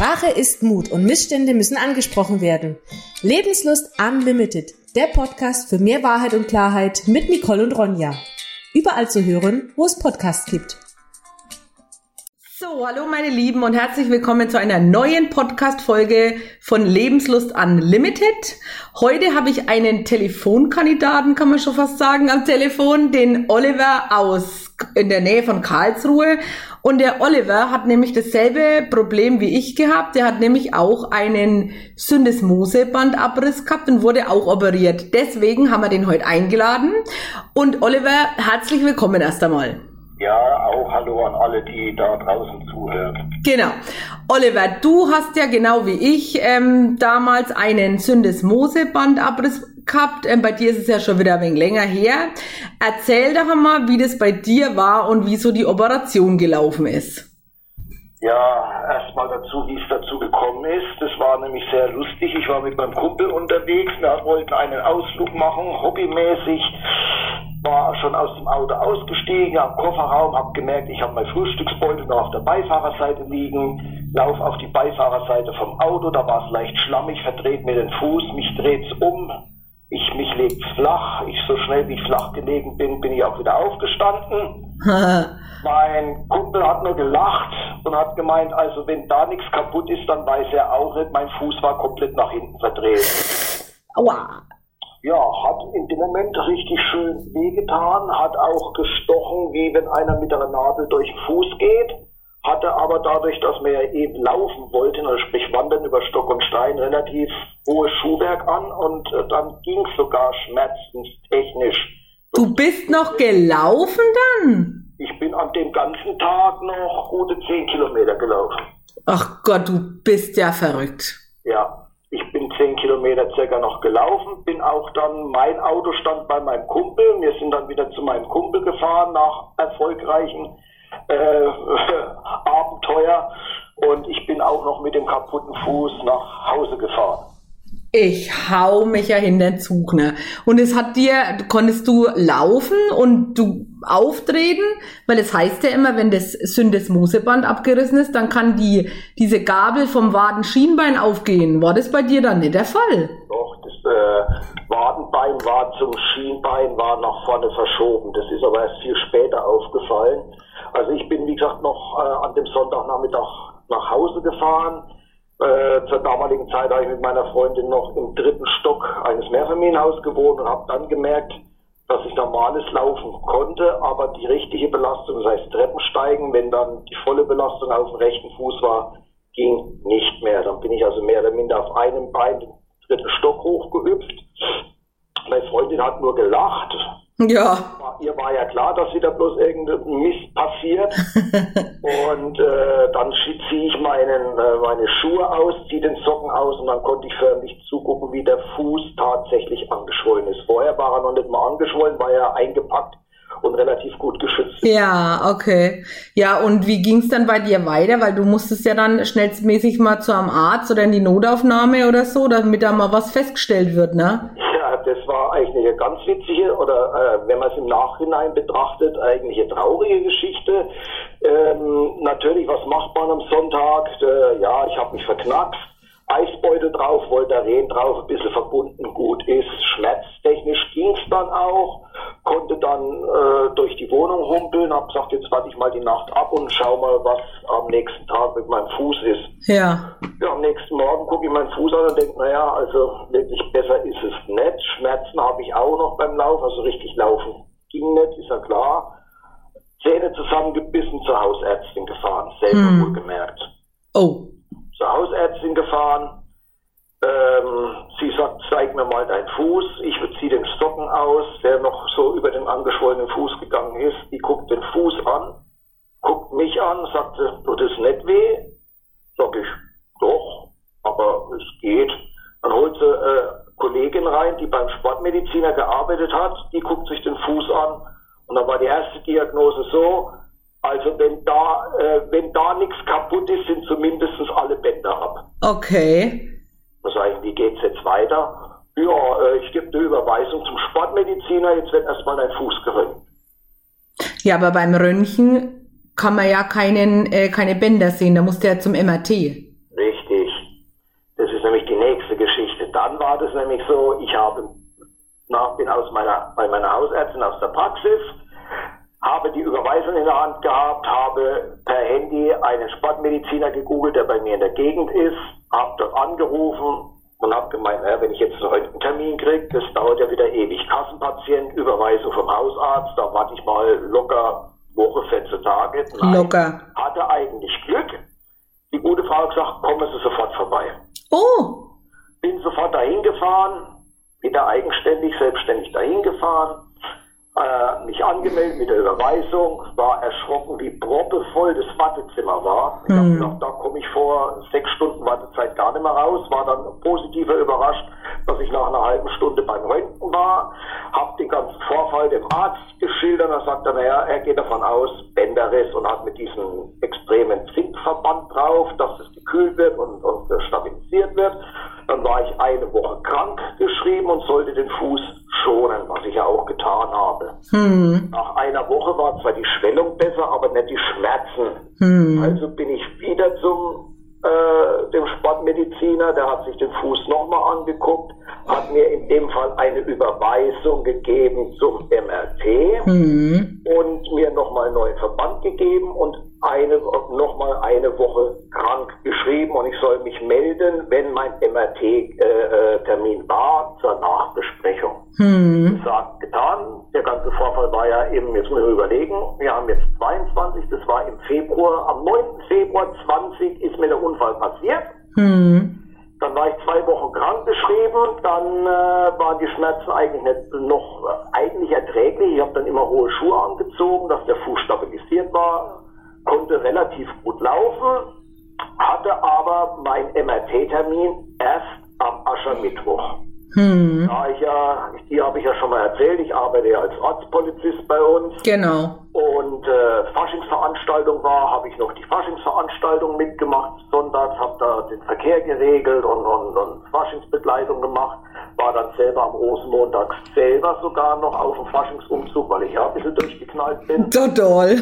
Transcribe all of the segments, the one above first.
Sprache ist Mut und Missstände müssen angesprochen werden. Lebenslust Unlimited, der Podcast für mehr Wahrheit und Klarheit mit Nicole und Ronja. Überall zu hören, wo es Podcasts gibt. So, hallo meine Lieben und herzlich willkommen zu einer neuen Podcast-Folge von Lebenslust Unlimited. Heute habe ich einen Telefonkandidaten, kann man schon fast sagen, am Telefon, den Oliver aus in der Nähe von Karlsruhe. Und der Oliver hat nämlich dasselbe Problem wie ich gehabt. Der hat nämlich auch einen Syndesmosebandabriss gehabt und wurde auch operiert. Deswegen haben wir den heute eingeladen. Und Oliver, herzlich willkommen erst einmal. Ja, auch hallo an alle, die da draußen zuhören. Genau. Oliver, du hast ja genau wie ich ähm, damals einen Syndesmosebandabriss gehabt. Ähm, bei dir ist es ja schon wieder ein wenig länger her. Erzähl doch mal, wie das bei dir war und wie so die Operation gelaufen ist. Ja, erstmal dazu, wie es dazu gekommen ist. Das war nämlich sehr lustig. Ich war mit meinem Kumpel unterwegs. Wir wollten einen Ausflug machen, hobbymäßig. War schon aus dem Auto ausgestiegen, am Kofferraum, habe gemerkt, ich habe mein Frühstücksbeutel noch auf der Beifahrerseite liegen. Lauf auf die Beifahrerseite vom Auto, da war es leicht schlammig, verdreht mir den Fuß, mich dreht's um. Ich mich legt's flach. Ich so schnell wie ich flach gelegen bin, bin ich auch wieder aufgestanden. Mein Kumpel hat nur gelacht und hat gemeint, also wenn da nichts kaputt ist, dann weiß er auch nicht, mein Fuß war komplett nach hinten verdreht. Aua. Ja, hat in dem Moment richtig schön wehgetan, hat auch gestochen, wie wenn einer mit einer Nadel durch den Fuß geht, hatte aber dadurch, dass wir ja eben laufen wollten, also sprich wandern über Stock und Stein, relativ hohes Schuhwerk an und äh, dann ging es sogar schmerzenstechnisch. Du bist noch gelaufen dann? Ich bin an dem ganzen Tag noch gute 10 Kilometer gelaufen. Ach Gott, du bist ja verrückt. Ja, ich bin 10 Kilometer circa noch gelaufen, bin auch dann, mein Auto stand bei meinem Kumpel, wir sind dann wieder zu meinem Kumpel gefahren nach erfolgreichen äh, Abenteuer und ich bin auch noch mit dem kaputten Fuß nach Hause gefahren. Ich hau mich ja in den Zug, ne? Und es hat dir, konntest du laufen und du auftreten? Weil es heißt ja immer, wenn das Syndesmoseband abgerissen ist, dann kann die, diese Gabel vom Wadenschienbein aufgehen. War das bei dir dann nicht der Fall? Doch, das äh, Wadenbein war zum Schienbein, war nach vorne verschoben. Das ist aber erst viel später aufgefallen. Also ich bin, wie gesagt, noch äh, an dem Sonntagnachmittag nach Hause gefahren äh, zur damaligen Zeit habe ich mit meiner Freundin noch im dritten Stock eines Mehrfamilienhauses gewohnt und habe dann gemerkt, dass ich normales Laufen konnte, aber die richtige Belastung, das heißt Treppensteigen, wenn dann die volle Belastung auf dem rechten Fuß war, ging nicht mehr. Dann bin ich also mehr oder minder auf einem Bein den dritten Stock hochgehüpft. Meine Freundin hat nur gelacht ja. Ihr war ja klar, dass wieder bloß irgendein Mist passiert. und äh, dann ziehe ich meinen, äh, meine Schuhe aus, ziehe den Socken aus und dann konnte ich förmlich zugucken, wie der Fuß tatsächlich angeschwollen ist. Vorher war er noch nicht mal angeschwollen, war er eingepackt und relativ gut geschützt. Ja, okay. Ja, und wie ging es dann bei dir weiter? Weil du musstest ja dann schnellstmäßig mal zu einem Arzt oder in die Notaufnahme oder so, damit da mal was festgestellt wird, ne? das war eine ganz witzige oder äh, wenn man es im Nachhinein betrachtet, eigentlich eine traurige Geschichte. Ähm, natürlich, was macht man am Sonntag? Äh, ja, ich habe mich verknackst. Eisbeutel drauf, Voltaren drauf, ein bisschen verbunden, gut ist. Schmerztechnisch ging es dann auch, konnte dann äh, durch die Wohnung humpeln, hab gesagt, jetzt warte ich mal die Nacht ab und schau mal, was am nächsten Tag mit meinem Fuß ist. Ja. Ja, am nächsten Morgen gucke ich meinen Fuß an und denke, naja, also wirklich besser ist es nicht. Schmerzen habe ich auch noch beim Lauf, also richtig laufen ging nicht, ist ja klar. Zähne zusammengebissen zur Hausärztin gefahren, selber hm. wohlgemerkt. Oh zur Hausärztin gefahren. Ähm, sie sagt, zeig mir mal deinen Fuß. Ich ziehe den Socken aus, der noch so über den angeschwollenen Fuß gegangen ist. Die guckt den Fuß an, guckt mich an, sagt, tut es nicht weh? Sag ich, doch, aber es geht. Dann holt sie äh, Kollegin rein, die beim Sportmediziner gearbeitet hat, die guckt sich den Fuß an und dann war die erste Diagnose so, also wenn da, äh, wenn da nichts kaputt ist, sind zumindest alle Bänder ab. Okay. Was also eigentlich, wie geht's jetzt weiter? Ja, äh, ich gebe eine Überweisung zum Sportmediziner, jetzt wird erstmal dein Fuß geröntgt. Ja, aber beim Röntgen kann man ja keinen, äh, keine Bänder sehen, da muss der zum MRT. Richtig. Das ist nämlich die nächste Geschichte. Dann war das nämlich so, ich habe, na, bin aus meiner, bei meiner Hausärztin aus der Praxis, habe die Überweisung in der Hand gehabt, habe per Handy einen Sportmediziner gegoogelt, der bei mir in der Gegend ist, habe dort angerufen und habe gemeint, naja, wenn ich jetzt einen Röntgentermin kriege, das dauert ja wieder ewig. Kassenpatient, Überweisung vom Hausarzt, da warte ich mal locker Woche, 14 Tage. Nein, locker. Hatte eigentlich Glück. Die gute Frau hat gesagt, kommen Sie sofort vorbei. Oh. Bin sofort dahin gefahren, wieder eigenständig, selbstständig dahin gefahren, äh, mich angemeldet mit der Überweisung, war erschrocken, wie proppevoll das Wartezimmer war. Ich mhm. gedacht, da komme ich vor sechs Stunden Wartezeit gar nicht mehr raus, war dann positiver überrascht, dass ich nach einer halben Stunde beim Röntgen war, habe den ganzen Vorfall dem Arzt geschildert, er sagt dann, naja, er geht davon aus, Bänderriss und hat mit diesem extremen Zinkverband drauf, dass es gekühlt wird und, und stabilisiert wird. Dann war ich eine Woche krank geschrieben und sollte den Fuß schonen, was ich ja auch getan habe. Hm. Nach einer Woche war zwar die Schwellung besser, aber nicht die Schmerzen. Hm. Also bin ich wieder zum äh, dem Sportmediziner, der hat sich den Fuß nochmal angeguckt, hat mir in dem Fall eine Überweisung gegeben zum MRT mhm. und mir nochmal einen neuen Verband gegeben und eine, nochmal eine Woche krank geschrieben und ich soll mich melden, wenn mein MRT-Termin äh, war zur Nachbesprechung. Mhm. Gesagt, getan. Der ganze Vorfall war ja eben, jetzt müssen wir überlegen, wir haben jetzt 22, das war im Februar, am 9. Februar 20 ist mir der Unfall passiert. Mhm. Dann war ich zwei Wochen krank geschrieben, dann äh, waren die Schmerzen eigentlich nicht noch äh, eigentlich erträglich. Ich habe dann immer hohe Schuhe angezogen, dass der Fuß stabilisiert war, konnte relativ gut laufen, hatte aber meinen MRT-Termin erst am Aschermittwoch. Hm. Da ich ja, die habe ich ja schon mal erzählt, ich arbeite ja als Ortspolizist bei uns. Genau. Und äh, Faschingsveranstaltung war, habe ich noch die Faschingsveranstaltung mitgemacht, sonntags, habe da den Verkehr geregelt und, und, und Faschingsbegleitung gemacht, war dann selber am Rosenmontag selber sogar noch auf dem Faschingsumzug, weil ich ja ein bisschen durchgeknallt bin. So toll.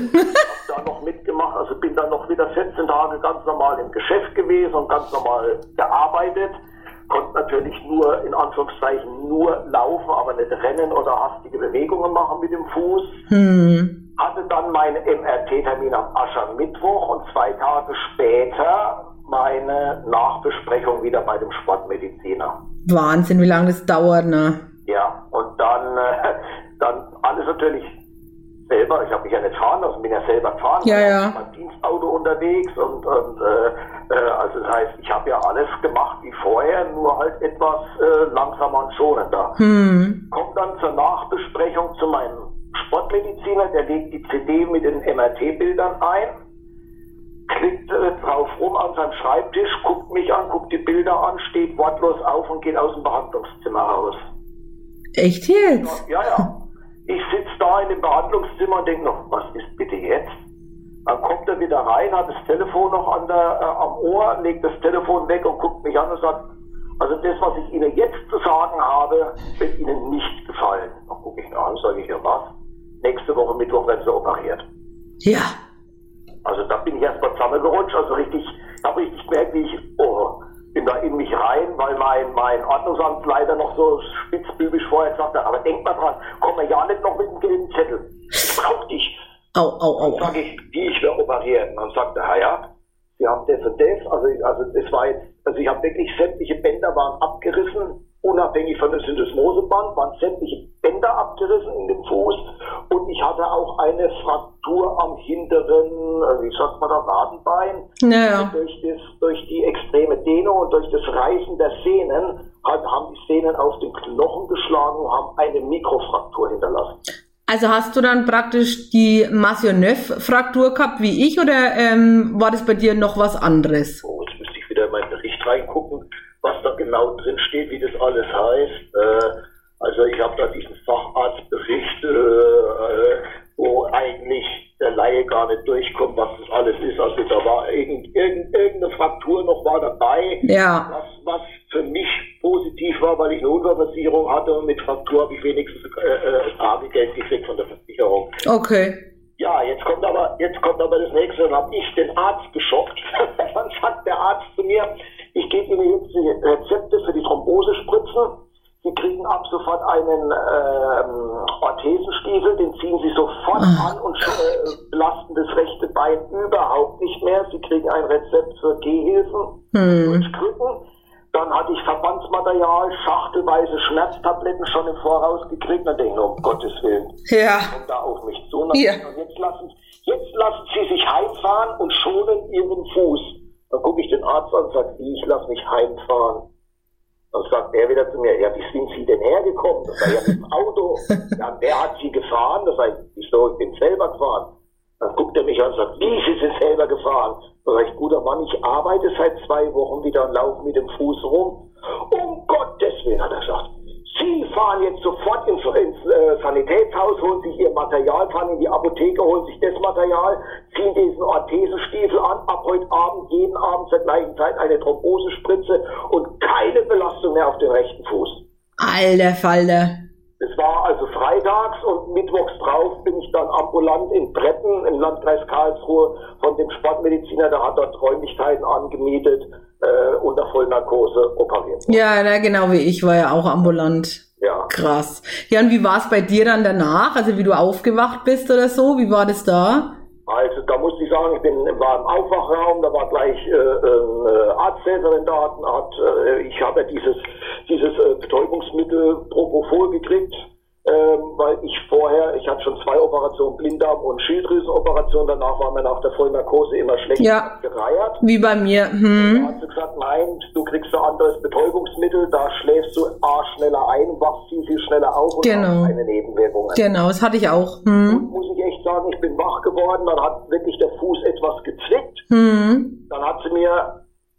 hab da noch mitgemacht, also bin dann noch wieder 14 Tage ganz normal im Geschäft gewesen und ganz normal gearbeitet konnte natürlich nur, in Anführungszeichen, nur laufen, aber nicht rennen oder hastige Bewegungen machen mit dem Fuß. Hm. Hatte dann meinen MRT-Termin am Aschermittwoch und zwei Tage später meine Nachbesprechung wieder bei dem Sportmediziner. Wahnsinn, wie lange das dauert, ne? Ja, und dann, äh, dann alles natürlich selber, ich habe mich ja nicht fahren lassen, bin ja selber gefahren, ja, ja. mit meinem Dienstauto unterwegs und, und äh, äh, also das heißt, ich habe ja alles gemacht wie vorher, nur halt etwas äh, langsamer und schonender. Hm. Kommt dann zur Nachbesprechung zu meinem Sportmediziner, der legt die CD mit den MRT-Bildern ein, klickt äh, drauf rum an seinem Schreibtisch, guckt mich an, guckt die Bilder an, steht wortlos auf und geht aus dem Behandlungszimmer raus. Echt jetzt? Ja, ja. Ich sitze da in dem Behandlungszimmer und denke noch, was ist bitte jetzt? Dann kommt er wieder rein, hat das Telefon noch an der, äh, am Ohr, legt das Telefon weg und guckt mich an und sagt, also das, was ich Ihnen jetzt zu sagen habe, wird Ihnen nicht gefallen. Dann gucke ich mir an, sage ich, ja was? Nächste Woche Mittwoch werden Sie operiert. Ja. Also da bin ich erstmal zusammengerutscht, also richtig, habe richtig gemerkt, wie ich, oh, da in mich rein, weil mein, mein Ordnungsamtsleiter noch so spitzbübisch vorher gesagt hat, aber denk mal dran, komm mal ja nicht noch mit dem gelben Zettel. Ich brauch dich. Au, au, au. Dann sage ich, wie ich will operieren. Dann sagt Herr, ja, Sie haben das und das. Also, also das war jetzt, also ich habe wirklich sämtliche Bänder waren abgerissen, unabhängig von der Syndesmoseband, waren sämtliche Bänder abgerissen in dem Fuß und ich hatte auch eine Fraktur am hinteren, äh, wie sagt man da, Wadenbein. Naja. Durch, das, durch die extreme Dehnung und durch das Reißen der Sehnen halt, haben die Sehnen auf den Knochen geschlagen und haben eine Mikrofraktur hinterlassen. Also hast du dann praktisch die Massonneuf-Fraktur gehabt wie ich oder ähm, war das bei dir noch was anderes? Oh, jetzt müsste ich wieder in meinen Bericht reingucken, was da genau drin steht, wie das alles heißt. Äh, also ich habe da diesen Facharztbericht, äh, äh, wo eigentlich der Laie gar nicht durchkommt, was das alles ist. Also da war irgend, irgend, irgendeine Fraktur noch war dabei, ja. was, was für mich positiv war, weil ich eine Unfallversicherung hatte und mit Fraktur habe ich wenigstens äh, äh, Tagegeld gekriegt von der Versicherung. Okay. Ja, jetzt kommt aber, jetzt kommt aber das nächste, dann habe ich den Arzt geschockt. dann sagt der Arzt zu mir, ich ich gebe Ihnen jetzt die Rezepte für die Thrombosespritzen. Sie kriegen ab sofort einen ähm, Orthesenstiefel, den ziehen Sie sofort Ah. an und äh, belasten das rechte Bein überhaupt nicht mehr. Sie kriegen ein Rezept für Gehhilfen, durch Krücken. Dann hatte ich Verbandsmaterial, schachtelweise Schmerztabletten schon im Voraus gekriegt. Dann denke ich, um Gottes Willen, Ja. kommt da auf mich zu. Und, Ja. und jetzt, lassen, jetzt lassen Sie sich heimfahren und schonen Ihren Fuß. Dann gucke ich den Arzt an und sage, ich lasse mich heimfahren. Dann sagt er wieder zu mir, ja, wie sind Sie denn hergekommen? Das war ja mit dem Auto. Ja, wer hat Sie gefahren? Das heißt, wieso, ich bin selber gefahren. Dann guckt er mich an und sagt, wie, Sie sind selber gefahren? Dann sag ich, guter Mann, ich arbeite seit zwei Wochen wieder und laufe mit dem Fuß rum. Um Gottes Willen, hat er gesagt. Sie fahren jetzt sofort ins, ins äh, holen sich Ihr Material, fahren in die Apotheke, holen sich das Material, ziehen diesen Orthesestiefel an, ab heute Abend, jeden Abend zur gleichen Zeit eine Thrombosespritze und keine Belastung mehr auf den rechten Fuß. Alter Falter. Es war also freitags und mittwochs drauf bin ich dann ambulant in Bretten im Landkreis Karlsruhe von dem Sportmediziner, der hat dort Räumlichkeiten angemietet, äh, unter Vollnarkose operiert. Ja, na, genau wie ich war ja auch ambulant. Ja. Krass. Ja, und wie war es bei dir dann danach? Also wie du aufgewacht bist oder so? Wie war das da? Also da muss ich sagen, ich bin war im Aufwachraum, da war gleich äh, äh, Arzthelferin da, hat, hat äh, ich habe ja dieses dieses äh, Betäubungsmittel Propofol gekriegt, ähm, weil ich vorher, ich hatte schon zwei Operationen Blinddarm und Schilddrüsenoperation, danach war mir nach der Vollnarkose immer schlecht Ja. gereiert. Wie bei mir. Da Hm. hat sie gesagt, nein, du kriegst ein anderes Betäubungsmittel, da schläfst du A schneller ein, wachst viel, viel schneller auf und Genau. hast keine Nebenwirkungen. Genau, das hatte ich auch. Hm. Muss ich echt sagen, ich bin wach geworden, dann hat wirklich der Fuß etwas gezwickt. Hm. Dann hat sie mir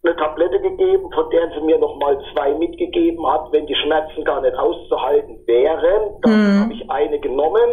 eine Tablette gegeben, von der sie mir nochmal zwei mitgegeben hat, wenn die Schmerzen gar nicht auszuhalten wären. Dann Mhm. habe ich eine genommen.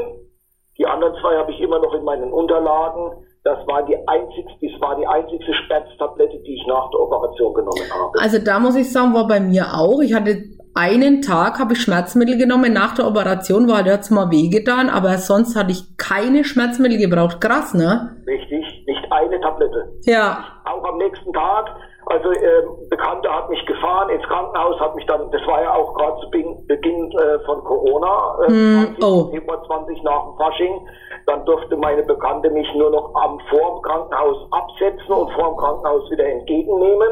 Die anderen zwei habe ich immer noch in meinen Unterlagen. Das war die einzigste, das war die einzigste Schmerztablette, die ich nach der Operation genommen habe. Also da muss ich sagen, war bei mir auch. Ich hatte einen Tag, habe ich Schmerzmittel genommen. Nach der Operation war der mal wehgetan, aber sonst hatte ich keine Schmerzmittel gebraucht. Krass, ne? Richtig, nicht eine Tablette. Ja. Auch am nächsten Tag, also ähm, Bekannter hat mich gefahren ins Krankenhaus, hat mich dann, das war ja auch gerade zu Beginn, äh, von Corona, äh, Hm, 20, oh. Februar 20 nach dem Fasching. Dann durfte meine Bekannte mich nur noch am vor dem Krankenhaus absetzen und vor dem Krankenhaus wieder entgegennehmen.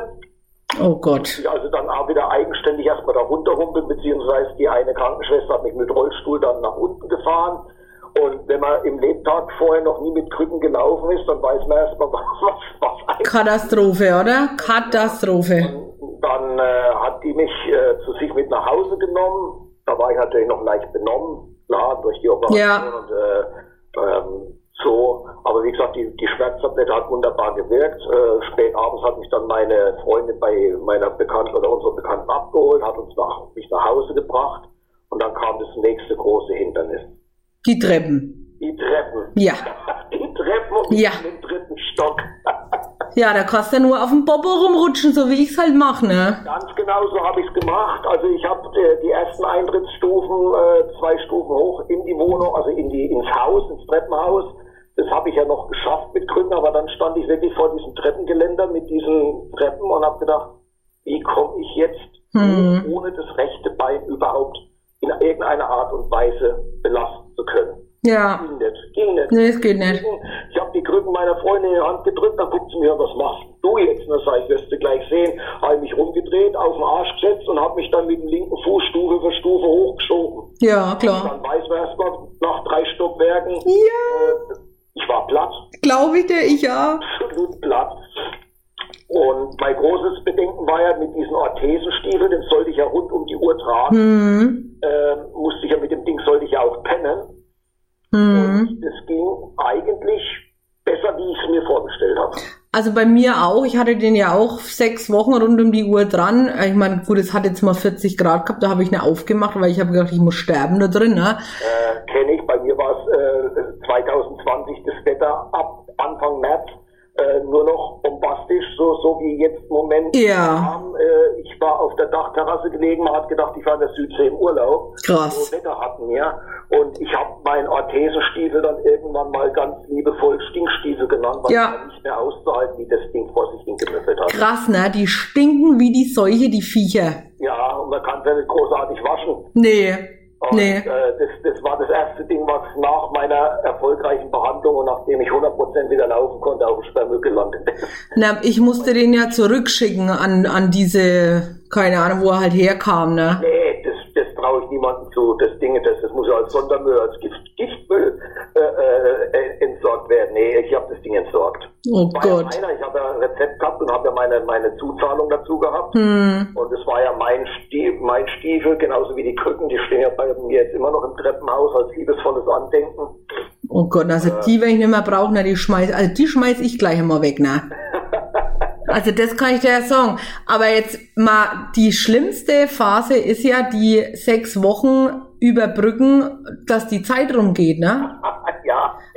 Oh Gott. Ich also dann auch wieder eigenständig erstmal da runterhumpeln, beziehungsweise die eine Krankenschwester hat mich mit Rollstuhl dann nach unten gefahren. Und wenn man im Lebtag vorher noch nie mit Krücken gelaufen ist, dann weiß man erstmal, was, was, was Katastrophe, oder? Katastrophe. Dann äh, hat die mich äh, zu sich mit nach Hause genommen. Da war ich natürlich noch leicht benommen, klar, durch die Operation Ja. und äh, ähm, so. Aber wie gesagt, die, die Schmerztablette hat wunderbar gewirkt. Äh, spät abends hat mich dann meine Freundin bei meiner Bekannten oder unserer Bekannten abgeholt, hat uns nach, mich nach Hause gebracht. Und dann kam das nächste große Hindernis. Die Treppen. Die Treppen. Ja. Die Treppen und Ja. im dritten Stock. Ja, da kannst du nur auf dem Bobo rumrutschen, so wie ich's halt mache, ne? Ganz genau so habe ich es gemacht. Also ich habe äh, die ersten Eintrittsstufen, äh, zwei Stufen hoch in die Wohnung, also in die ins Haus, ins Treppenhaus. Das habe ich ja noch geschafft mit Krücken, aber dann stand ich wirklich vor diesem Treppengeländer mit diesen Treppen und habe gedacht, wie komme ich jetzt Hm. ohne das rechte Bein überhaupt in irgendeiner Art und Weise belasten zu können. Ja. Ging nicht, ging nicht. Nee, es geht nicht. Ich habe die Krücken meiner Freundin in die Hand gedrückt, dann guckt sie mir, was machst du jetzt? Und dann sag ich, wirst du gleich sehen. Habe mich rumgedreht, auf den Arsch gesetzt und habe mich dann mit dem linken Fuß Stufe für Stufe hochgeschoben. Ja, klar. Dann weiß man erstmal, nach drei Stockwerken, Ja, äh, ich war platt, glaube ich dir, ich ja. absolut platt. Und mein großes Bedenken war ja mit diesen Orthesenstiefeln, den sollte ich ja rund um die Uhr tragen. Hm. Ähm, musste ich ja mit dem Ding, sollte ich ja auch pennen. Hm. Und es ging eigentlich besser, wie ich es mir vorgestellt habe. Also bei mir auch. Ich hatte den ja auch sechs Wochen rund um die Uhr dran. Ich meine, gut, es hat jetzt mal 40 Grad gehabt, da habe ich eine aufgemacht, weil ich habe gedacht, ich muss sterben da drin. Ne? Äh, Kenne ich, bei mir war es äh, 2020 das Wetter ab Anfang März äh, nur noch bombastisch, so, so wie jetzt im Moment. Ja. Warm. Äh, ich war auf der Dachterrasse gelegen, man hat gedacht, ich war in der Südsee im Urlaub. Krass. So Wetter hatten wir. Und ich habe meinen Orthesenstiefel dann irgendwann mal ganz liebevoll Stinkstiefel genannt, weil Ja. war nicht mehr auszuhalten, wie das Ding vor sich hingemüffelt hat. Krass, ne? Die stinken wie die Seuche, die Viecher. Ja, und man kann es ja nicht großartig waschen. Nee. Und, Nee. äh, das, das war das erste Ding, was nach meiner erfolgreichen Behandlung und nachdem ich 100% wieder laufen konnte, auf dem Sperrmüll gelandet ist. Na, ich musste den ja zurückschicken an, an diese, keine Ahnung, wo er halt herkam, ne? Nee, das, das traue ich niemandem zu. Das Ding, das, das muss ja als Sondermüll, als Gift, Giftmüll äh, äh, entsorgt werden. Nee, ich habe das Ding entsorgt. Oh War ja Gott. meiner, ich habe ja ein Rezept gehabt und habe ja meine, meine Zuzahlung dazu gehabt. Hm. Und es war ja mein, Stiefel, mein Stiefel, genauso wie die Krücken, die stehen ja bei mir jetzt immer noch im Treppenhaus als liebesvolles Andenken. Oh Gott, also die, wenn ich nicht mehr brauche, na, die schmeiß, also die schmeiß ich gleich einmal weg, ne? Also das kann ich dir ja sagen. Aber jetzt mal, die schlimmste Phase ist ja die sechs Wochen überbrücken, dass die Zeit rumgeht, ne?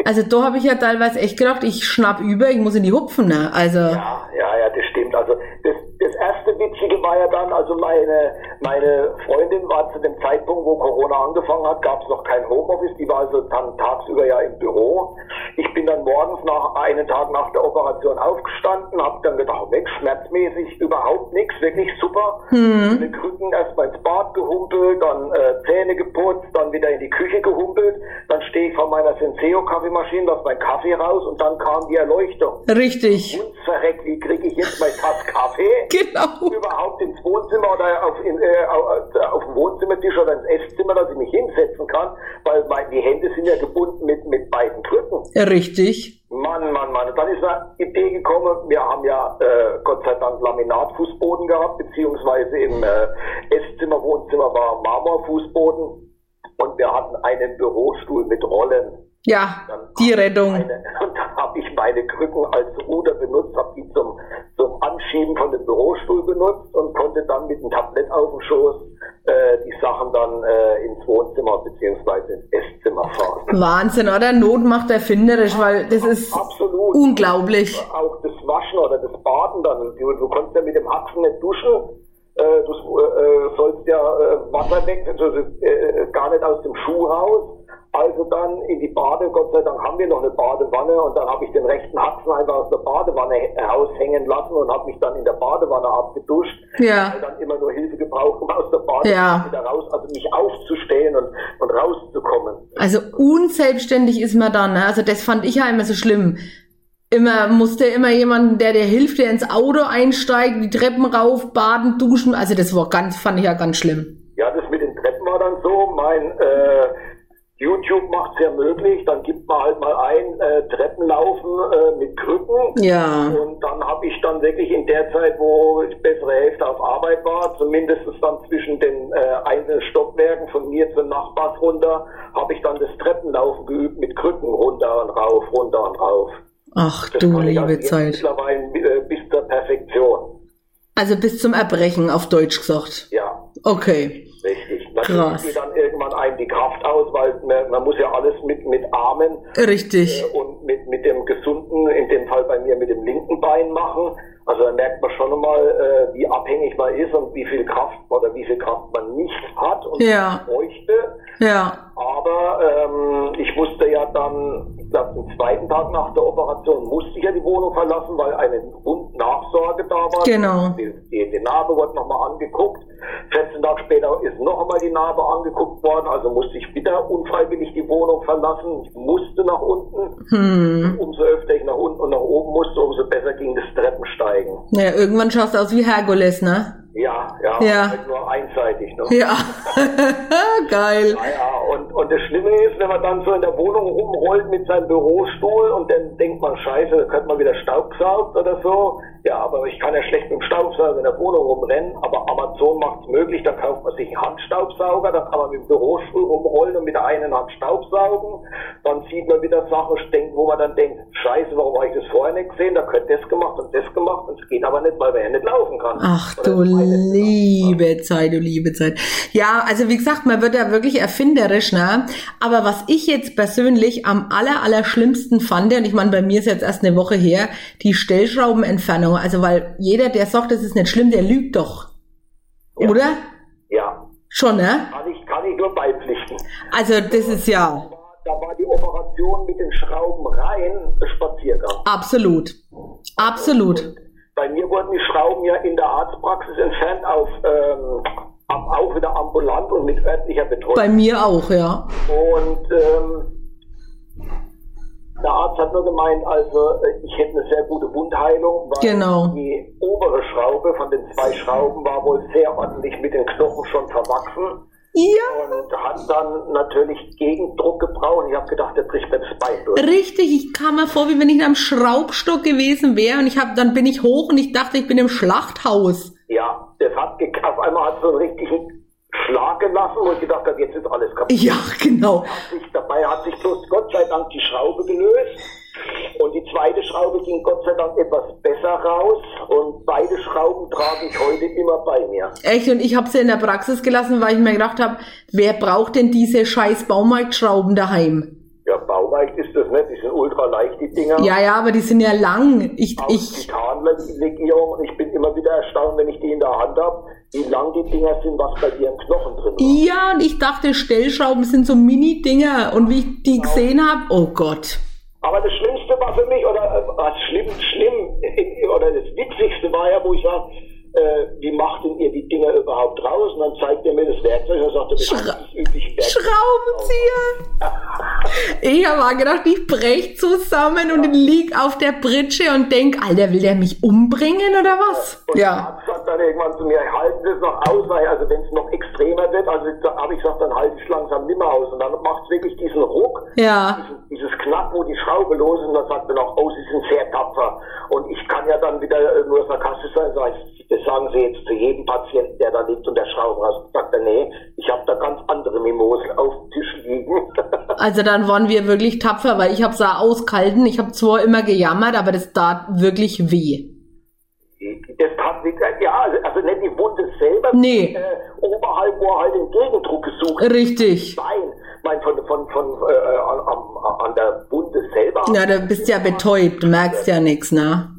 Also da habe ich ja teilweise echt gedacht, ich schnapp über, ich muss in die Hupfen, ne? Also, Ja, ja, ja, das stimmt. Also das, das erste Witzige war ja dann, also meine, meine Freundin war zu dem Zeitpunkt, wo Corona angefangen hat, gab es noch kein Homeoffice, die war also dann tagsüber ja im Büro. Ich bin dann morgens nach einen Tag nach der Operation aufgestanden, habe dann gedacht, weg, schmerzmäßig überhaupt nichts, wirklich super. hm, Mit Krücken erstmal ins Bad gehumpelt, dann äh, Zähne geputzt, dann wieder in die Küche gehumpelt, dann stehe ich vor meiner Senseo-Kaffeemaschine, lass meinen Kaffee raus und dann kam die Erleuchtung. richtig. Und verreckt, wie kriege ich jetzt mein Tass Kaffee Genau. überhaupt ins Wohnzimmer oder auf, in, äh, auf, auf den Wohnzimmertisch oder ins Esszimmer, dass ich mich hinsetzen kann, weil mein, die Hände sind ja gebunden mit, mit beiden Krücken. Richtig. Mann, Mann, Mann. Und dann ist eine Idee gekommen, wir haben ja äh, Gott sei Dank Laminatfußboden gehabt, beziehungsweise im äh, Esszimmer, Wohnzimmer war Marmorfußboden und wir hatten einen Bürostuhl mit Rollen. Ja, die Rettung. Meine, und dann habe ich meine Krücken als Ruder benutzt, habe die zum, zum Anschieben von dem Bürostuhl benutzt und konnte dann mit dem Tablett auf dem Schoß äh, die Sachen dann äh, ins Wohnzimmer beziehungsweise ins Esszimmer fahren. Wahnsinn, oder? Not macht erfinderisch, weil das ist Absolut. unglaublich. Auch das Waschen oder das Baden dann. Du, du konntest ja mit dem Haxen nicht duschen. Äh, du äh, sollst ja äh, Wasser weg, also, äh, gar nicht aus dem Schuh raus. Also dann in die Bade, Gott sei Dank haben wir noch eine Badewanne und dann habe ich den rechten Haxen einfach aus der Badewanne heraushängen lassen und habe mich dann in der Badewanne abgeduscht. Ja. Weil dann immer nur Hilfe gebraucht, um aus der Badewanne Ja. wieder raus, also mich aufzustellen und, und rauszukommen. Also unselbstständig ist man dann, ne? Also das fand ich ja immer so schlimm. Immer musste immer jemanden, der dir hilft, der ins Auto einsteigt, die Treppen rauf, baden, duschen. Also das war ganz, fand ich ja ganz schlimm. Ja, das mit den Treppen war dann so. Mein äh, YouTube macht es ja möglich. Dann gibt man halt mal ein äh, Treppenlaufen äh, mit Krücken. Ja. Und dann habe ich dann wirklich in der Zeit, wo ich bessere Hälfte auf Arbeit war, zumindest dann zwischen den äh, einzelnen Stockwerken von mir zur Nachbars runter, habe ich dann das Treppenlaufen geübt mit Krücken runter und rauf, runter und rauf. Ach Das du also liebe jetzt Zeit. mittlerweile äh, bis zur Perfektion. Also bis zum Erbrechen, auf Deutsch gesagt. Ja. Okay. Richtig. Krass. Natürlich geht dann irgendwann einem die Kraft aus, weil man, man muss ja alles mit, mit Armen Richtig. äh, und mit, mit dem gesunden, in dem Fall bei mir mit dem linken Bein machen. Also da merkt man schon mal, äh, wie abhängig man ist und wie viel Kraft oder wie viel Kraft man nicht hat und Ja. bräuchte. Ja. Aber ähm, ich musste ja dann, glaube, den zweiten Tag nach der Operation musste ich ja die Wohnung verlassen, weil eine Wundnachsorge da war. Genau. Die, die, die Narbe wurde nochmal angeguckt. 14 Tage später ist noch einmal die Narbe angeguckt worden, also musste ich wieder unfreiwillig die Wohnung verlassen. Ich musste nach unten. Hm. Umso öfter ich nach unten und nach oben musste, umso besser ging das Treppensteigen. Ja, irgendwann schaust du aus wie Herkules, ne? Ja, ja, Ja. halt nur einseitig. Ne? Ja. Geil. Ja, ja, und, das Schlimme ist, wenn man dann so in der Wohnung rumrollt mit seinem Bürostuhl und dann denkt man, scheiße, da könnte man wieder Staubsaugt oder so. Ja, aber ich kann ja schlecht mit dem Staubsauger in der Wohnung rumrennen, aber Amazon macht es möglich, da kauft man sich einen Handstaubsauger, dann kann man mit dem Bürostuhl rumrollen und mit der einen Hand staubsaugen. Dann sieht man wieder Sachen, denkt, wo man dann denkt, scheiße, warum habe ich das vorher nicht gesehen? Da könnte das gemacht und das gemacht und es geht aber nicht, weil man ja nicht laufen kann. Ach du liebe Zeit, du liebe Zeit. Ja, also wie gesagt, man wird ja wirklich erfinderisch, ne? Aber was ich jetzt persönlich am aller, aller schlimmsten fand, und ich meine, bei mir ist jetzt erst eine Woche her, die Stellschraubenentfernung. Also weil jeder, der sagt, das ist nicht schlimm, der lügt doch. Ja. Oder? Ja, Schon, ne? kann ich, kann ich nur beipflichten. Also das ist ja Da war die Operation mit den Schrauben rein Spaziergang. absolut. Absolut. Bei mir wurden die Schrauben ja in der Arztpraxis entfernt auf ähm, auch wieder ambulant und mit örtlicher Betreuung. Bei mir auch, ja. Und ähm, der Arzt hat nur gemeint, also äh, ich hätte eine sehr gute Wundheilung, weil Genau. die obere Schraube von den zwei Schrauben war wohl sehr ordentlich mit den Knochen schon verwachsen Ja. und hat dann natürlich Gegendruck gebraucht. Ich habe gedacht, der bricht das Bein durch. Richtig, ich kam mir vor, wie wenn ich am Schraubstock gewesen wäre und ich hab, dann bin ich hoch und ich dachte, ich bin im Schlachthaus. Ja, das hat auf einmal hat so einen richtigen Schlag gelassen, wo ich gedacht habe, jetzt ist alles kaputt. Ja, genau. Hat sich, dabei hat sich bloß Gott sei Dank die Schraube gelöst. Und die zweite Schraube ging Gott sei Dank etwas besser raus. Und beide Schrauben trage ich heute immer bei mir. Echt, und ich habe sie in der Praxis gelassen, weil ich mir gedacht habe, wer braucht denn diese scheiß Baumarktschrauben daheim? Ja, bauleicht ist das nicht. Die sind ultra leicht, die Dinger. Ja, ja, aber die sind ja lang. Ich, Aus ich, Titanlegierung. Und ich bin immer wieder erstaunt, wenn ich die in der Hand habe, wie lang die Dinger sind, was bei dir im Knochen drin war. ja, und ich dachte, Stellschrauben sind so Mini-Dinger. Und wie ich die gesehen habe, oh Gott. Aber das Schlimmste war für mich, oder äh, was schlimm, schlimm, oder das Witzigste war ja, wo ich sage, äh, wie macht denn ihr die Dinger überhaupt raus? Und dann zeigt er mir das Werkzeug und sagt, das ist Schra- das übliche Werkzeug. Schraubenzieher. Ich habe auch gedacht, ich brech zusammen und lieg auf der Pritsche und denk, Alter, will der mich umbringen oder was? Und der Ja. Arzt sagt dann irgendwann zu mir, halten Sie es noch aus, weil also wenn es noch extremer wird, also habe ich gesagt, dann halte ich langsam nimmer aus. Und dann macht es wirklich diesen Ruck, Ja. diesen, dieses Knack, wo die Schraube los ist, und dann sagt er noch, oh, Sie sind sehr tapfer. Und ich kann ja dann wieder äh, nur sarkastisch sein, sag ich, das sagen Sie jetzt zu jedem Patienten, der da liegt und der Schrauben raus. Sagt er, nee, ich habe da ganz andere Mimosen auf dem Tisch liegen. Also dann waren wir wirklich tapfer, weil ich habe sah auskalten. Ich habe zwar immer gejammert, aber das tat wirklich weh. Das tat nicht, ja, also, nicht die Wunde selber, Nee. äh, oberhalb, wo er halt den Gegendruck gesucht hat. Richtig. Bein, mein, von, von, von, äh, an, an, an der Wunde selber. Ja, du bist ja betäubt, du merkst ja nichts, ne?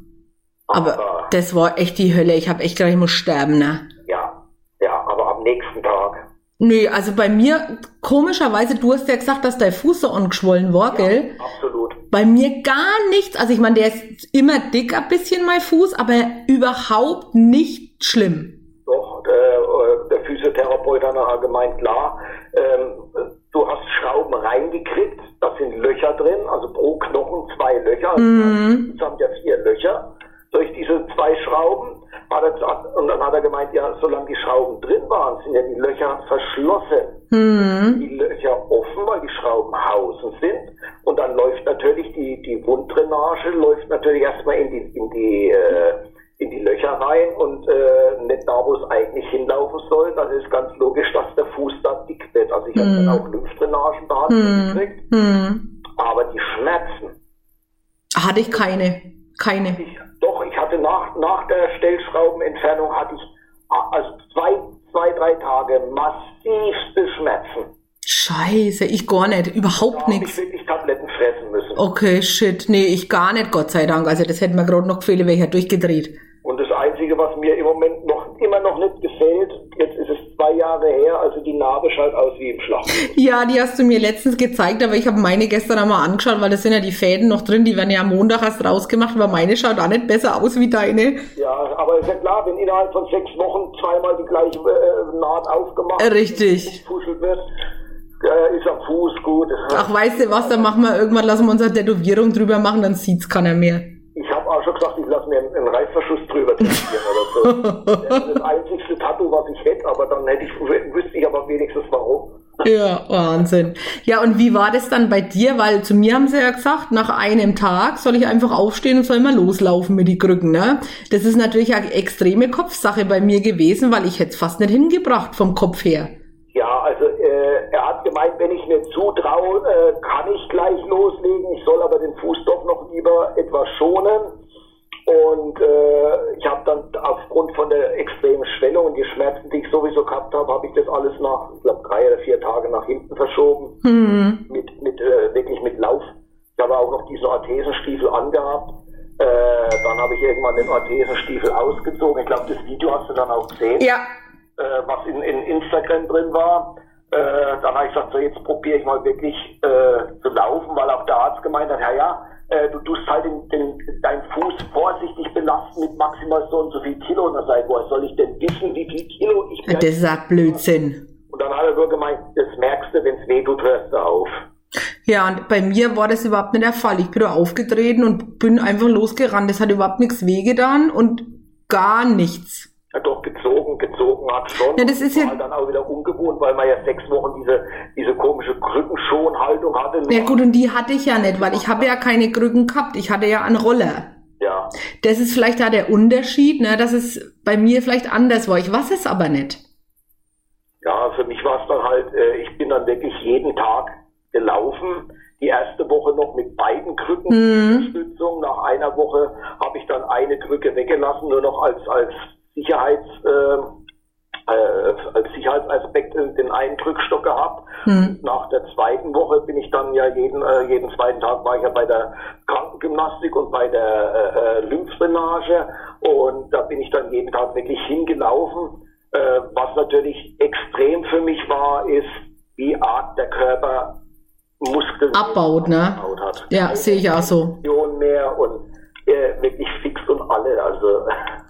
Aber das war echt die Hölle. Ich habe echt gedacht, ich muss sterben, ne? Ja, ja, aber am nächsten Tag. Nö, also bei mir, komischerweise, du hast ja gesagt, dass dein Fuß so angeschwollen war, gell? Absolut. Bei mir gar nichts. Also ich meine, der ist immer dick ein bisschen, mein Fuß, aber überhaupt nicht schlimm. Doch, äh, äh, der Physiotherapeut hat nachher gemeint, klar, ähm, du hast Schrauben reingekriegt, da sind Löcher drin, also pro Knochen zwei Löcher, also Mhm. insgesamt ja vier Löcher durch diese zwei Schrauben. Hat er, und dann hat er gemeint, ja, solange die Schrauben drin waren, sind ja die Löcher verschlossen. Mhm. Die Löcher offen, weil die Schrauben hausen sind. Und dann läuft natürlich die, die Wunddrainage, läuft natürlich erstmal in die, in die, äh, in die Löcher rein und äh, nicht da, wo es eigentlich hinlaufen soll. Das ist ganz logisch, dass der Fuß da dick wird. Also ich habe dann auch Lymphdrainagen da gekriegt. Mhm. Aber die Schmerzen, Hatte ich keine. Keine. ich hatte nach, nach der Stellschraubenentfernung hatte ich ah, also zwei, zwei, drei Tage massivste Schmerzen. Scheiße, ich gar nicht. Überhaupt habe ich nichts. wirklich Tabletten fressen müssen. Okay, shit. Nee, ich gar nicht, Gott sei Dank. Also das hätte mir gerade noch gefehlt, wäre ich ja durchgedreht. Und das Einzige, was mir im Moment noch immer noch nicht gefällt, jetzt ist es zwei Jahre her, also die Narbe schaut aus wie im Schlacht. Ja, die hast du mir letztens gezeigt, aber ich habe meine gestern einmal angeschaut, weil da sind ja die Fäden noch drin, die werden ja am Montag erst rausgemacht, aber meine schaut auch nicht besser aus wie deine. Ja, aber ist ja klar, wenn innerhalb von sechs Wochen zweimal die gleiche äh, Naht aufgemacht Richtig. wird, äh, ist am Fuß gut. Ach, weißt du was, dann machen wir irgendwann, lassen wir unsere Tätowierung drüber machen, dann sieht's keiner mehr. Ich habe auch schon gesagt, ich drüber tätowieren oder so. Das ist das einzigste Tattoo, was ich hätte, aber dann hätte ich, wüsste ich aber wenigstens warum. Ja, Wahnsinn. Ja, und wie war das dann bei dir? Weil zu mir haben sie ja gesagt, nach einem Tag soll ich einfach aufstehen und soll mal loslaufen mit die Krücken, ne? Das ist natürlich eine extreme Kopfsache bei mir gewesen, weil ich hätte es fast nicht hingebracht vom Kopf her. Ja, also äh, er hat gemeint, wenn ich mir zutraue, äh, kann ich gleich loslegen. Ich soll aber den Fuß doch noch lieber etwas schonen. Und äh, ich habe dann aufgrund von der extremen Schwellung und die Schmerzen, die ich sowieso gehabt habe, habe ich das alles nach, ich glaube, drei oder vier Tage nach hinten verschoben. Hm. Mit, mit äh, wirklich mit Lauf. Ich habe auch noch diesen Orthesenstiefel angehabt. Äh, dann habe ich irgendwann den Orthesenstiefel ausgezogen. Ich glaube, das Video hast du dann auch gesehen Ja, äh, was in, in Instagram drin war. Äh, dann habe ich gesagt, so jetzt probiere ich mal wirklich äh, zu laufen, weil auch der Arzt gemeint hat, ja, ja, äh, du tust halt den, den, deinen Fuß vorsichtig mit maximal so und so viel Kilo. Und dann sage ich, woher soll ich denn wissen, wie viel Kilo ich bin? Das ist ein Blödsinn. Und dann hat er nur gemeint, das merkst du, wenn es weh tut, hörst du auf. Ja, und bei mir war das überhaupt nicht der Fall. Ich bin da aufgetreten und bin einfach losgerannt. Das hat überhaupt nichts wehgetan und gar nichts. Ja, doch, gezogen, gezogen hat schon. Ja, das ist ja- dann auch wieder ungewohnt, weil man ja sechs Wochen diese, diese komische Krückenschonhaltung hatte. Ja gut, und die hatte ich ja nicht, weil ich habe ja keine Krücken gehabt. Ich hatte ja einen Roller. Ja, Das ist vielleicht da der Unterschied, ne, dass es bei mir vielleicht anders war. Ich weiß es aber nicht. ja, für mich war es dann halt, äh, ich bin dann wirklich jeden Tag gelaufen. Die erste Woche noch mit beiden Krücken Mhm. Nach einer Woche habe ich dann eine Krücke weggelassen, nur noch als, als Sicherheits, äh, äh, als Sicherheitsaspekt den einen Krückstock gehabt. Hm. Nach der zweiten Woche bin ich dann ja jeden, äh, jeden zweiten Tag war ich ja bei der Krankengymnastik und bei der äh, äh, Lymphdrainage und da bin ich dann jeden Tag wirklich hingelaufen. Äh, was natürlich extrem für mich war, ist, wie arg der Körper Muskeln Abbaut, ne? abgebaut hat. Ja, sehe ich auch so. Mehr und äh,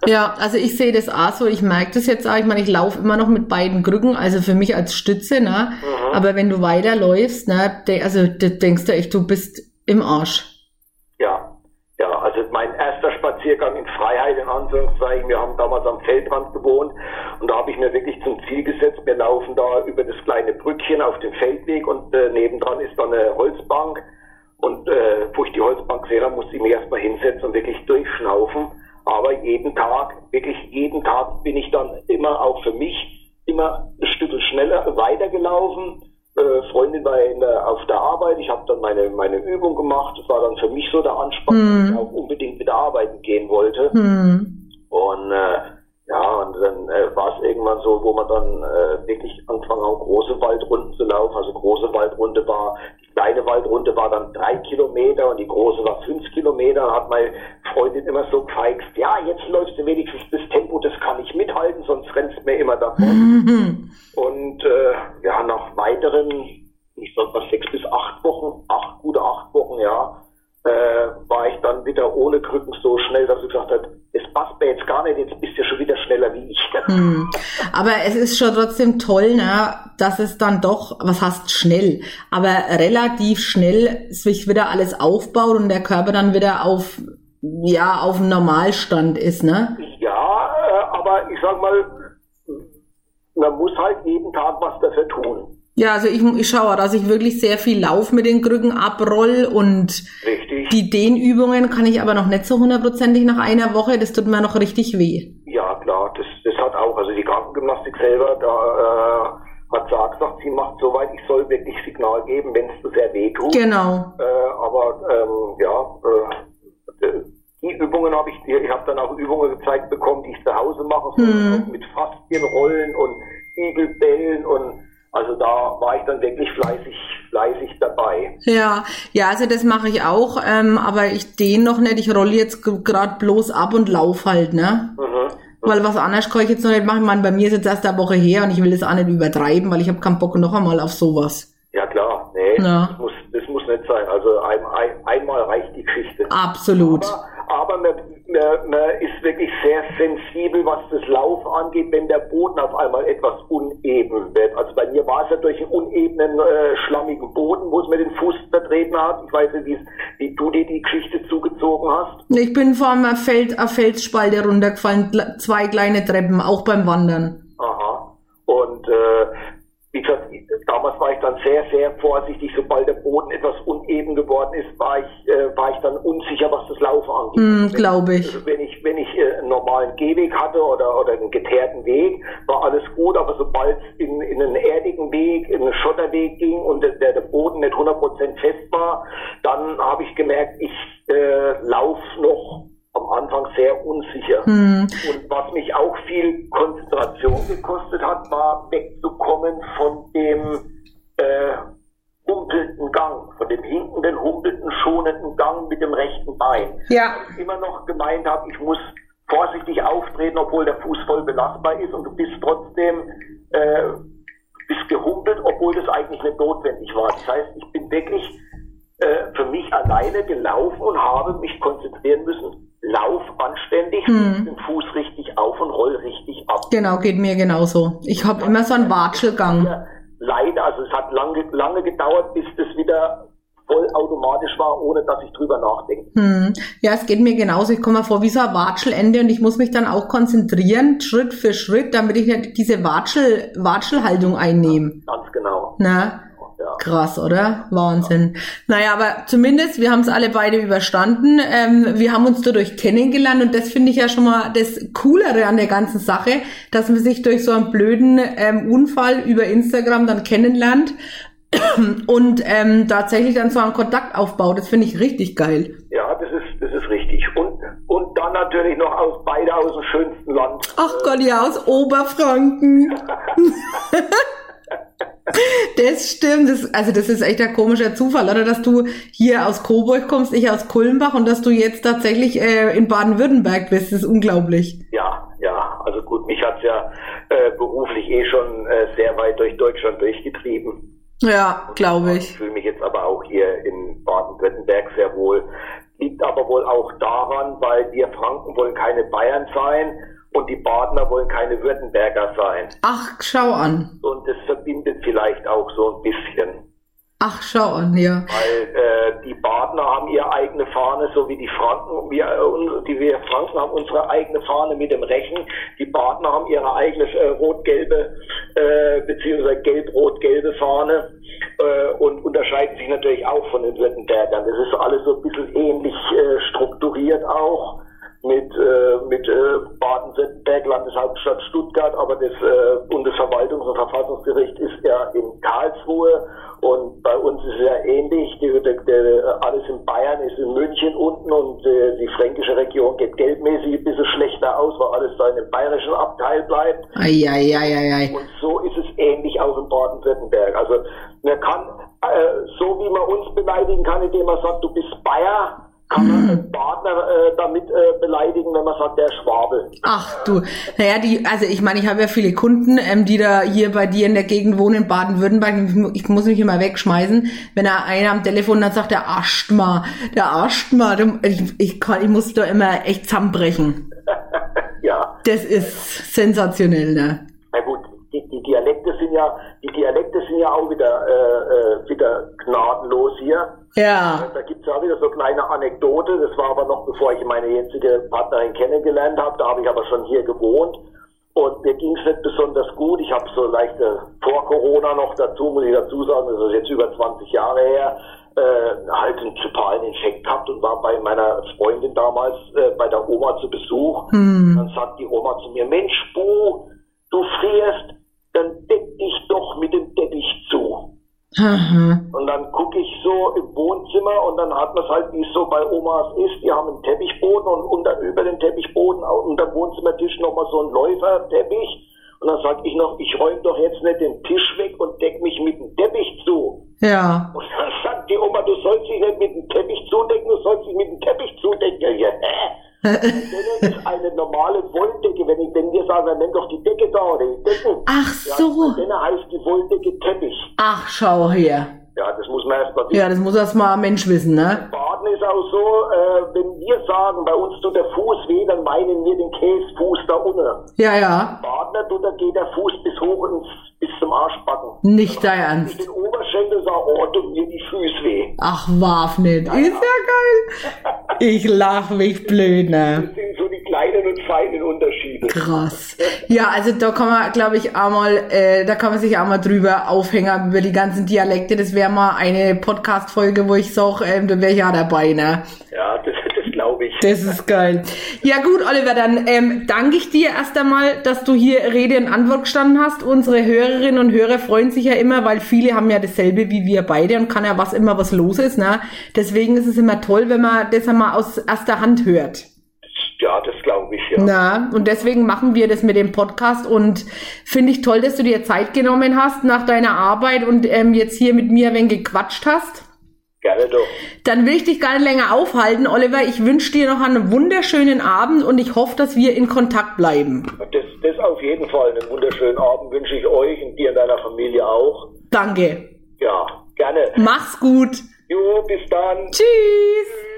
Ja, also ich sehe das auch so. Ich merke das jetzt auch. Ich meine, ich laufe immer noch mit beiden Krücken, also für mich als Stütze, ne? Mhm. Aber wenn du weiterläufst, ne, also de denkst du echt, du bist im Arsch. Ja, ja, also mein erster Spaziergang in Freiheit, in Anführungszeichen, wir haben damals am Feldrand gewohnt und da habe ich mir wirklich zum Ziel gesetzt, wir laufen da über das kleine Brückchen auf dem Feldweg und äh, nebendran ist dann eine Holzbank und äh, wo ich die Holzbank habe, musste ich mich erstmal hinsetzen und wirklich durchschnaufen. Aber jeden Tag, wirklich jeden Tag bin ich dann immer auch für mich immer ein Stück schneller weitergelaufen. Äh, Freundin war in der, auf der Arbeit, ich habe dann meine, meine Übung gemacht. Das war dann für mich so der Ansporn, dass ich auch unbedingt wieder arbeiten gehen wollte. Hm. Und äh, ja, und dann äh, war es irgendwann so, wo man dann äh, wirklich angefangen hat, große Waldrunden zu laufen. Also große Waldrunde war, die kleine Waldrunde war dann drei Kilometer und die große war fünf Kilometer. Da hat meine Freundin immer so gefeixt, ja, jetzt läufst du wenigstens das Tempo, das kann ich mithalten, sonst rennst du mir immer davon. Und äh, ja, nach weiteren, ich sag mal sechs bis acht Wochen, acht, gute acht Wochen, ja, äh, war ich dann wieder ohne Krücken so schnell, dass ich gesagt habe, es passt mir jetzt gar nicht, jetzt bist du schon wieder schneller wie ich. Hm. Aber es ist schon trotzdem toll, ne, dass es dann doch, was heißt schnell, aber relativ schnell sich wieder alles aufbaut und der Körper dann wieder auf, ja, auf dem Normalstand ist, ne? Ja, äh, aber ich sag mal, man muss halt jeden Tag was dafür tun. Ja, also ich, ich schaue, dass ich wirklich sehr viel Lauf mit den Krücken abroll und Richtig. die Dehnübungen kann ich aber noch nicht so hundertprozentig nach einer Woche, das tut mir noch richtig weh. Ja, klar, das, das hat auch, also Krankengymnastik selber, da äh, hat auch gesagt, sie macht soweit, ich soll wirklich Signal geben, wenn es sehr weh tut. Genau. Äh, aber ähm, ja, äh, die Übungen habe ich, ich habe dann auch Übungen gezeigt bekommen, die ich zu Hause mache, so Hm. mit Faszienrollen und Igelbällen und also da war ich dann wirklich fleißig, fleißig dabei. Ja, ja, also das mache ich auch, ähm, aber ich dehne noch nicht, ich rolle jetzt gerade bloß ab und lauf halt, ne? Mhm. Weil was anderes kann ich jetzt noch nicht machen. Ich meine, bei mir ist jetzt erst eine Woche her und ich will das auch nicht übertreiben, weil ich habe keinen Bock noch einmal auf sowas. Ja klar, nee, Ja. Das, muss, das muss nicht sein. Also ein, ein, einmal reicht die Geschichte. Absolut. Aber, aber man, man, man ist wirklich sehr sensibel, was das Lauf angeht, wenn der Boden auf einmal etwas uneben wird. Also bei mir war es ja durch einen unebenen, äh, schlammigen Boden, wo es mir den Fuß vertreten hat. Ich weiß nicht, wie, du dir die Geschichte zugezogen hast. Ich bin vor einem Feld, eine Felsspalte runtergefallen, zwei kleine Treppen, auch beim Wandern. Aha. Und äh, wie gesagt, damals war ich dann sehr, sehr vorsichtig. Sobald der Boden etwas uneben geworden ist, war ich, äh, war ich dann unsicher, was das Laufen angeht. Hm, glaube ich. Also wenn ich, wenn ich äh, einen normalen Gehweg hatte oder, oder einen geteerten Weg, war alles gut, aber sobald es in, in einen erdigen Weg, in einen Schotterweg ging und der, der Boden nicht 100% fest war, dann habe ich gemerkt, ich äh, laufe noch am Anfang sehr unsicher. Hm. Und was mich auch viel Konzentration gekostet hat, war wegzukommen von dem äh, humpelnden Gang, von dem hinkenden, humpelnden, schonenden Gang mit dem rechten Bein. Ja. Weil ich immer noch gemeint habe, ich muss vorsichtig auftreten, obwohl der Fuß voll belastbar ist und du bist trotzdem äh, bist gehumpelt, obwohl das eigentlich nicht notwendig war. Das heißt, ich bin wirklich äh, für mich alleine gelaufen und habe mich konzentrieren müssen. Lauf anständig hm. den Fuß richtig auf und roll richtig ab. Genau, geht mir genauso. Ich habe immer so einen Watschelgang. Leider, also es hat lange, lange gedauert, bis das wieder voll automatisch war, ohne dass ich drüber nachdenke. Hm. Ja, es geht mir genauso. Ich komme vor wie so ein Watschelende und ich muss mich dann auch konzentrieren, Schritt für Schritt, damit ich nicht diese Watschel, Watschelhaltung einnehme. Ganz genau. Na? Ja. Krass, oder? Wahnsinn. Ja. Naja, aber zumindest, wir haben es alle beide überstanden. Ähm, wir haben uns dadurch kennengelernt und das finde ich ja schon mal das Coolere an der ganzen Sache, dass man sich durch so einen blöden ähm, Unfall über Instagram dann kennenlernt und ähm, tatsächlich dann so einen Kontakt aufbaut. Das finde ich richtig geil. Ja, das ist, das ist richtig. Und, und dann natürlich noch aus beide aus dem schönsten Land. Ach Gott, ja, aus Oberfranken. Das stimmt. Das, also das ist echt ein komischer Zufall, oder? Dass du hier aus Coburg kommst, ich aus Kulmbach und dass du jetzt tatsächlich äh, in Baden-Württemberg bist. Das ist unglaublich. Ja, ja. Also gut, mich hat's ja äh, beruflich eh schon äh, sehr weit durch Deutschland durchgetrieben. Ja, glaube ich. Ich fühle mich jetzt aber auch hier in Baden-Württemberg sehr wohl. Liegt aber wohl auch daran, weil wir Franken wollen keine Bayern sein und die Badener wollen keine Württemberger sein. Ach, schau an. Und das verbindet vielleicht auch so ein bisschen. Ach, schau an, ja. Weil äh, die Badener haben ihre eigene Fahne, so wie die Franken. Wir, äh, die wir Franken haben unsere eigene Fahne mit dem Rechen. Die Badener haben ihre eigene äh, rot-gelbe äh, beziehungsweise gelb-rot-gelbe Fahne äh, und unterscheiden sich natürlich auch von den Württembergern. Das ist alles so ein bisschen ähnlich äh, strukturiert auch mit, äh, mit äh, Baden-Württemberg, Landeshauptstadt Stuttgart, aber das äh, Bundesverwaltungs- und Verfassungsgericht ist ja in Karlsruhe und bei uns ist es ja ähnlich. Die, die, die, alles in Bayern ist in München unten und äh, die fränkische Region geht geldmäßig ein bisschen schlechter aus, weil alles da in dem bayerischen Abteil bleibt. Ei, ei, ei. Und so ist es ähnlich auch in Baden-Württemberg. Also man kann, äh, so wie man uns beleidigen kann, indem man sagt, du bist Bayer, kann man einen Partner äh, damit äh, beleidigen, wenn man sagt, der Schwabe. Ach du, naja, die, also ich meine, ich habe ja viele Kunden, ähm, die da hier bei dir in der Gegend wohnen, in Baden-Württemberg. Ich, ich, muss mich immer wegschmeißen, wenn er einer am Telefon dann sagt, der Asthma, der Asthma, ich, ich, kann, ich muss da immer echt zusammenbrechen. ja. Das ist sensationell, ne? Na gut, die, die Dialekte sind ja, sind ja auch wieder, äh, äh wieder gnadenlos hier. Ja. Da gibt's ja auch wieder so eine kleine Anekdote. Das war aber noch bevor ich meine jetzige Partnerin kennengelernt habe. Da habe ich aber schon hier gewohnt. Und mir ging's nicht besonders gut. Ich habe so leichte vor Corona noch dazu, muss ich dazu sagen, das ist jetzt über 20 Jahre her, äh, halt einen grippalen Infekt gehabt und war bei meiner Freundin damals äh, bei der Oma zu Besuch. Hm. Dann sagt die Oma zu mir, Mensch, Bu, du frierst, dann deck dich doch mit dem Teppich zu. Aha. Und dann gucke ich so im Wohnzimmer und dann hat man es halt, wie es so bei Omas ist, die haben einen Teppichboden und unter, über den Teppichboden unter dem Wohnzimmertisch nochmal so ein Läuferteppich. Und dann sag ich noch, ich räume doch jetzt nicht den Tisch weg und deck mich mit dem Teppich zu. Ja. Und dann sagt die Oma, du sollst dich nicht mit dem Teppich zudecken, du sollst dich mit dem Teppich zudecken. Ja, hä? Das ist eine normale Wolldecke. Wenn, ich, wenn wir sagen, dann nimm doch die Decke da oder die Decken. Ach so. Ja, dann heißt die Wolldecke Teppich. Ach, schau her. Ja, das muss man erst mal wissen. Ja, das muss erst mal ein Mensch wissen, ne? Baden ist auch so, äh, wenn wir sagen, bei uns tut der Fuß weh, dann meinen wir den Käsefuß da unten. Ja, ja. Badener tut, da geht der Fuß bis hoch ins, bis zum Arschbacken. Nicht dein Ernst. Sage, oh, tut mir die Füße weh. Ach, warf nicht. Ja, ist ja geil. Ich lach mich blöd, ne? Das sind so die kleinen und feinen Unterschiede. Krass. Ja, also da kann man, glaube ich, einmal, äh, da kann man sich auch mal drüber aufhängen über die ganzen Dialekte. Das wäre mal eine Podcast-Folge, wo ich sage, ähm, da wäre ich ja dabei, ne? Das, ist geil. Ja gut, Oliver, dann ähm, danke ich dir erst einmal, dass du hier Rede und Antwort gestanden hast. Unsere Hörerinnen und Hörer freuen sich ja immer, weil viele haben ja dasselbe wie wir beide und kann ja was immer was los ist. Ne? Deswegen ist es immer toll, wenn man das einmal aus erster Hand hört. Ja, das glaube ich, ja. Na, und deswegen machen wir das mit dem Podcast und finde ich toll, dass du dir Zeit genommen hast nach deiner Arbeit und ähm, jetzt hier mit mir wenn gequatscht hast. Gerne doch. Dann will ich dich gar nicht länger aufhalten, Oliver. Ich wünsche dir noch einen wunderschönen Abend und ich hoffe, dass wir in Kontakt bleiben. Das, das auf jeden Fall. Einen wunderschönen Abend wünsche ich euch und dir und deiner Familie auch. Danke. Ja, gerne. Mach's gut. Jo, bis dann. Tschüss.